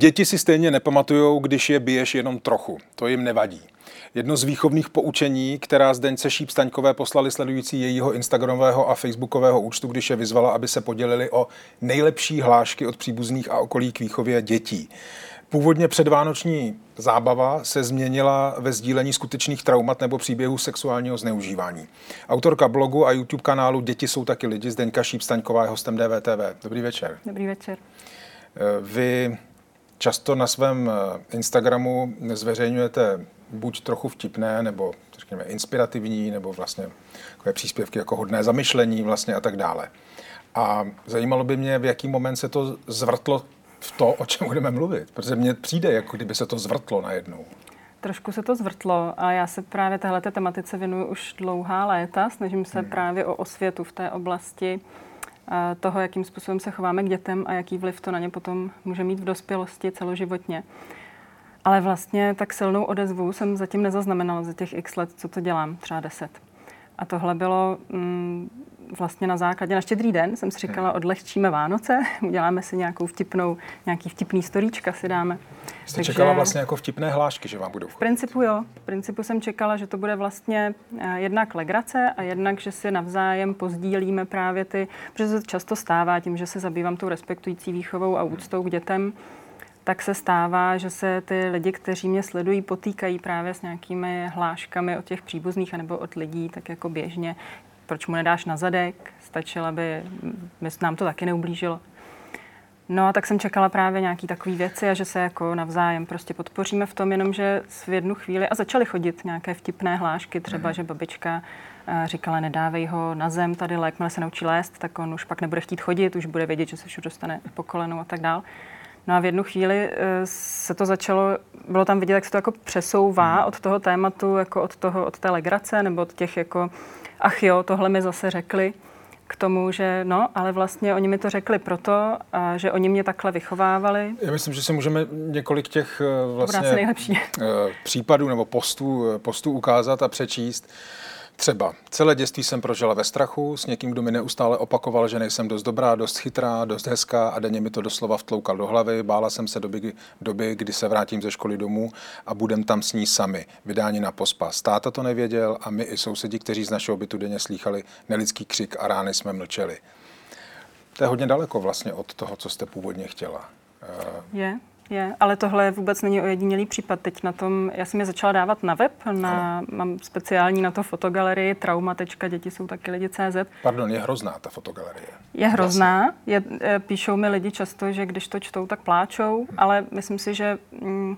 Děti si stejně nepamatujou, když je biješ jenom trochu. To jim nevadí. Jedno z výchovných poučení, která Zdeňce Šípstaňkové poslali sledující jejího Instagramového a Facebookového účtu, když je vyzvala, aby se podělili o nejlepší hlášky od příbuzných a okolí k výchově dětí. Původně předvánoční zábava se změnila ve sdílení skutečných traumat nebo příběhů sexuálního zneužívání. Autorka blogu a YouTube kanálu Děti jsou taky lidi, Zdeňka Šípstaňková je hostem DVTV. Dobrý večer. Dobrý večer. Vy často na svém Instagramu zveřejňujete buď trochu vtipné, nebo řekněme inspirativní, nebo vlastně takové příspěvky jako hodné zamyšlení vlastně a tak dále. A zajímalo by mě, v jaký moment se to zvrtlo v to, o čem budeme mluvit, protože mně přijde, jako kdyby se to zvrtlo najednou. Trošku se to zvrtlo a já se právě téhle tematice věnuju už dlouhá léta. Snažím se hmm. právě o osvětu v té oblasti toho, jakým způsobem se chováme k dětem a jaký vliv to na ně potom může mít v dospělosti celoživotně. Ale vlastně tak silnou odezvu jsem zatím nezaznamenala za těch x let, co to dělám, třeba deset. A tohle bylo mm, vlastně na základě, na štědrý den jsem si říkala, hmm. odlehčíme Vánoce, uděláme si nějakou vtipnou, nějaký vtipný storíčka si dáme. Jste Takže, čekala vlastně jako vtipné hlášky, že vám budou V principu jo. V principu jsem čekala, že to bude vlastně eh, jednak legrace a jednak, že si navzájem pozdílíme právě ty, protože se to často stává tím, že se zabývám tou respektující výchovou a úctou k dětem, tak se stává, že se ty lidi, kteří mě sledují, potýkají právě s nějakými hláškami od těch příbuzných anebo od lidí, tak jako běžně. Proč mu nedáš na zadek? Stačilo, aby nám to taky neublížilo. No a tak jsem čekala právě nějaký takové věci a že se jako navzájem prostě podpoříme v tom, jenomže v jednu chvíli a začaly chodit nějaké vtipné hlášky, třeba, mm. že babička eh, říkala, nedávej ho na zem tady, jakmile se naučí lézt, tak on už pak nebude chtít chodit, už bude vědět, že se všude dostane po kolenou a tak dál. No a v jednu chvíli eh, se to začalo, bylo tam vidět, jak se to jako přesouvá hmm. od toho tématu, jako od, toho, od té legrace, nebo od těch jako, ach jo, tohle mi zase řekli, k tomu, že no, ale vlastně oni mi to řekli proto, a že oni mě takhle vychovávali. Já myslím, že si můžeme několik těch eh, vlastně nejlepší. Eh, případů nebo postů, postů ukázat a přečíst. Třeba celé dětství jsem prožila ve strachu, s někým, kdo mi neustále opakoval, že nejsem dost dobrá, dost chytrá, dost hezká a denně mi to doslova vtloukal do hlavy. Bála jsem se doby, doby, kdy se vrátím ze školy domů a budem tam s ní sami. Vydání na pospas. Táta to nevěděl a my i sousedi, kteří z našeho bytu denně slýchali nelidský křik a rány jsme mlčeli. To je hodně daleko vlastně od toho, co jste původně chtěla. Je. Je, ale tohle vůbec není ojedinělý případ. Teď na tom, já jsem je začala dávat na web, na, mám speciální na to fotogalerii trauma.děti děti jsou taky lidi CZ. Pardon, je hrozná ta fotogalerie. Je hrozná, je, e, píšou mi lidi často, že když to čtou, tak pláčou, ale myslím si, že mm,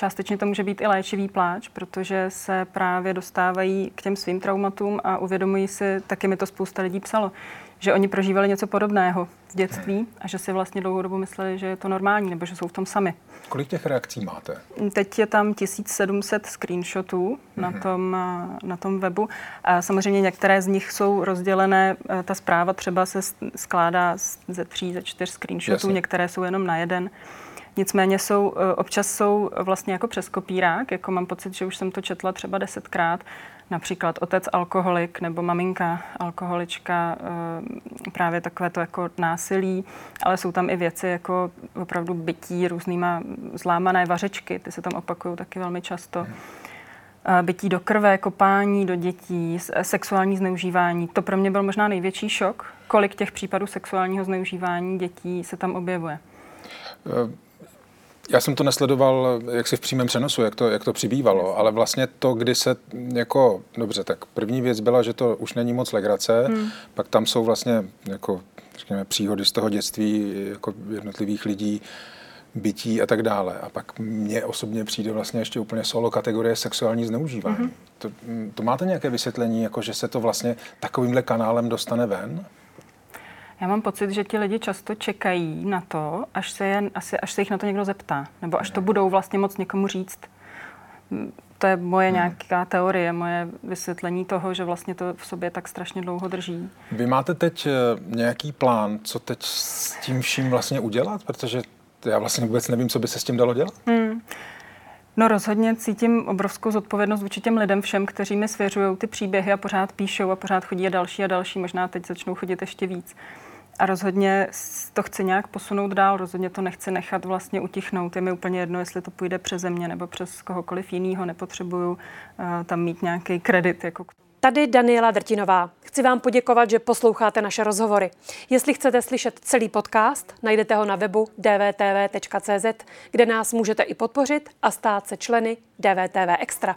částečně to může být i léčivý pláč, protože se právě dostávají k těm svým traumatům a uvědomují si, taky mi to spousta lidí psalo, že oni prožívali něco podobného v dětství a že si vlastně dlouhou dobu mysleli, že je to normální nebo že jsou v tom sami. Kolik těch reakcí máte? Teď je tam 1700 screenshotů mm-hmm. na, mhm. tom, na tom webu. A samozřejmě některé z nich jsou rozdělené, eh, ta zpráva třeba se skládá ze tří, ze čtyř screenshotů, Jasně. některé jsou jenom na jeden. Nicméně jsou, eh, občas jsou vlastně jako přes kopírák, jako mám pocit, že už jsem to četla třeba desetkrát, například otec alkoholik nebo maminka alkoholička, eh, právě takové to jako násilí, ale jsou tam i věci jako opravdu bytí různýma zlámané vařečky, ty se tam opakují taky velmi často. Eh, bytí do krve, kopání do dětí, sexuální zneužívání. To pro mě byl možná největší šok, kolik těch případů sexuálního zneužívání dětí se tam objevuje. Já jsem to nesledoval jak si v přímém přenosu, jak to, jak to přibývalo, ale vlastně to, kdy se jako, dobře, tak první věc byla, že to už není moc legrace, hmm. pak tam jsou vlastně jako, řekněme, příhody z toho dětství jako jednotlivých lidí, bytí a tak dále. A pak mně osobně přijde vlastně ještě úplně solo kategorie sexuální zneužívání. Mm-hmm. To, to máte nějaké vysvětlení, jako že se to vlastně takovýmhle kanálem dostane ven? Já mám pocit, že ti lidi často čekají na to, až se, jen, asi, až se jich na to někdo zeptá, nebo až to budou vlastně moc někomu říct. To je moje hmm. nějaká teorie, moje vysvětlení toho, že vlastně to v sobě tak strašně dlouho drží. Vy máte teď eh, nějaký plán, co teď s tím vším vlastně udělat? Protože já vlastně vůbec nevím, co by se s tím dalo dělat. Hmm. No rozhodně cítím obrovskou zodpovědnost vůči těm lidem všem, kteří mi svěřují ty příběhy a pořád píšou a pořád chodí a další a další. Možná teď začnou chodit ještě víc a rozhodně to chci nějak posunout dál, rozhodně to nechci nechat vlastně utichnout. Je mi úplně jedno, jestli to půjde přes země nebo přes kohokoliv jiného, nepotřebuju uh, tam mít nějaký kredit jako k tomu. Tady Daniela Drtinová. Chci vám poděkovat, že posloucháte naše rozhovory. Jestli chcete slyšet celý podcast, najdete ho na webu dvtv.cz, kde nás můžete i podpořit a stát se členy DVTV Extra.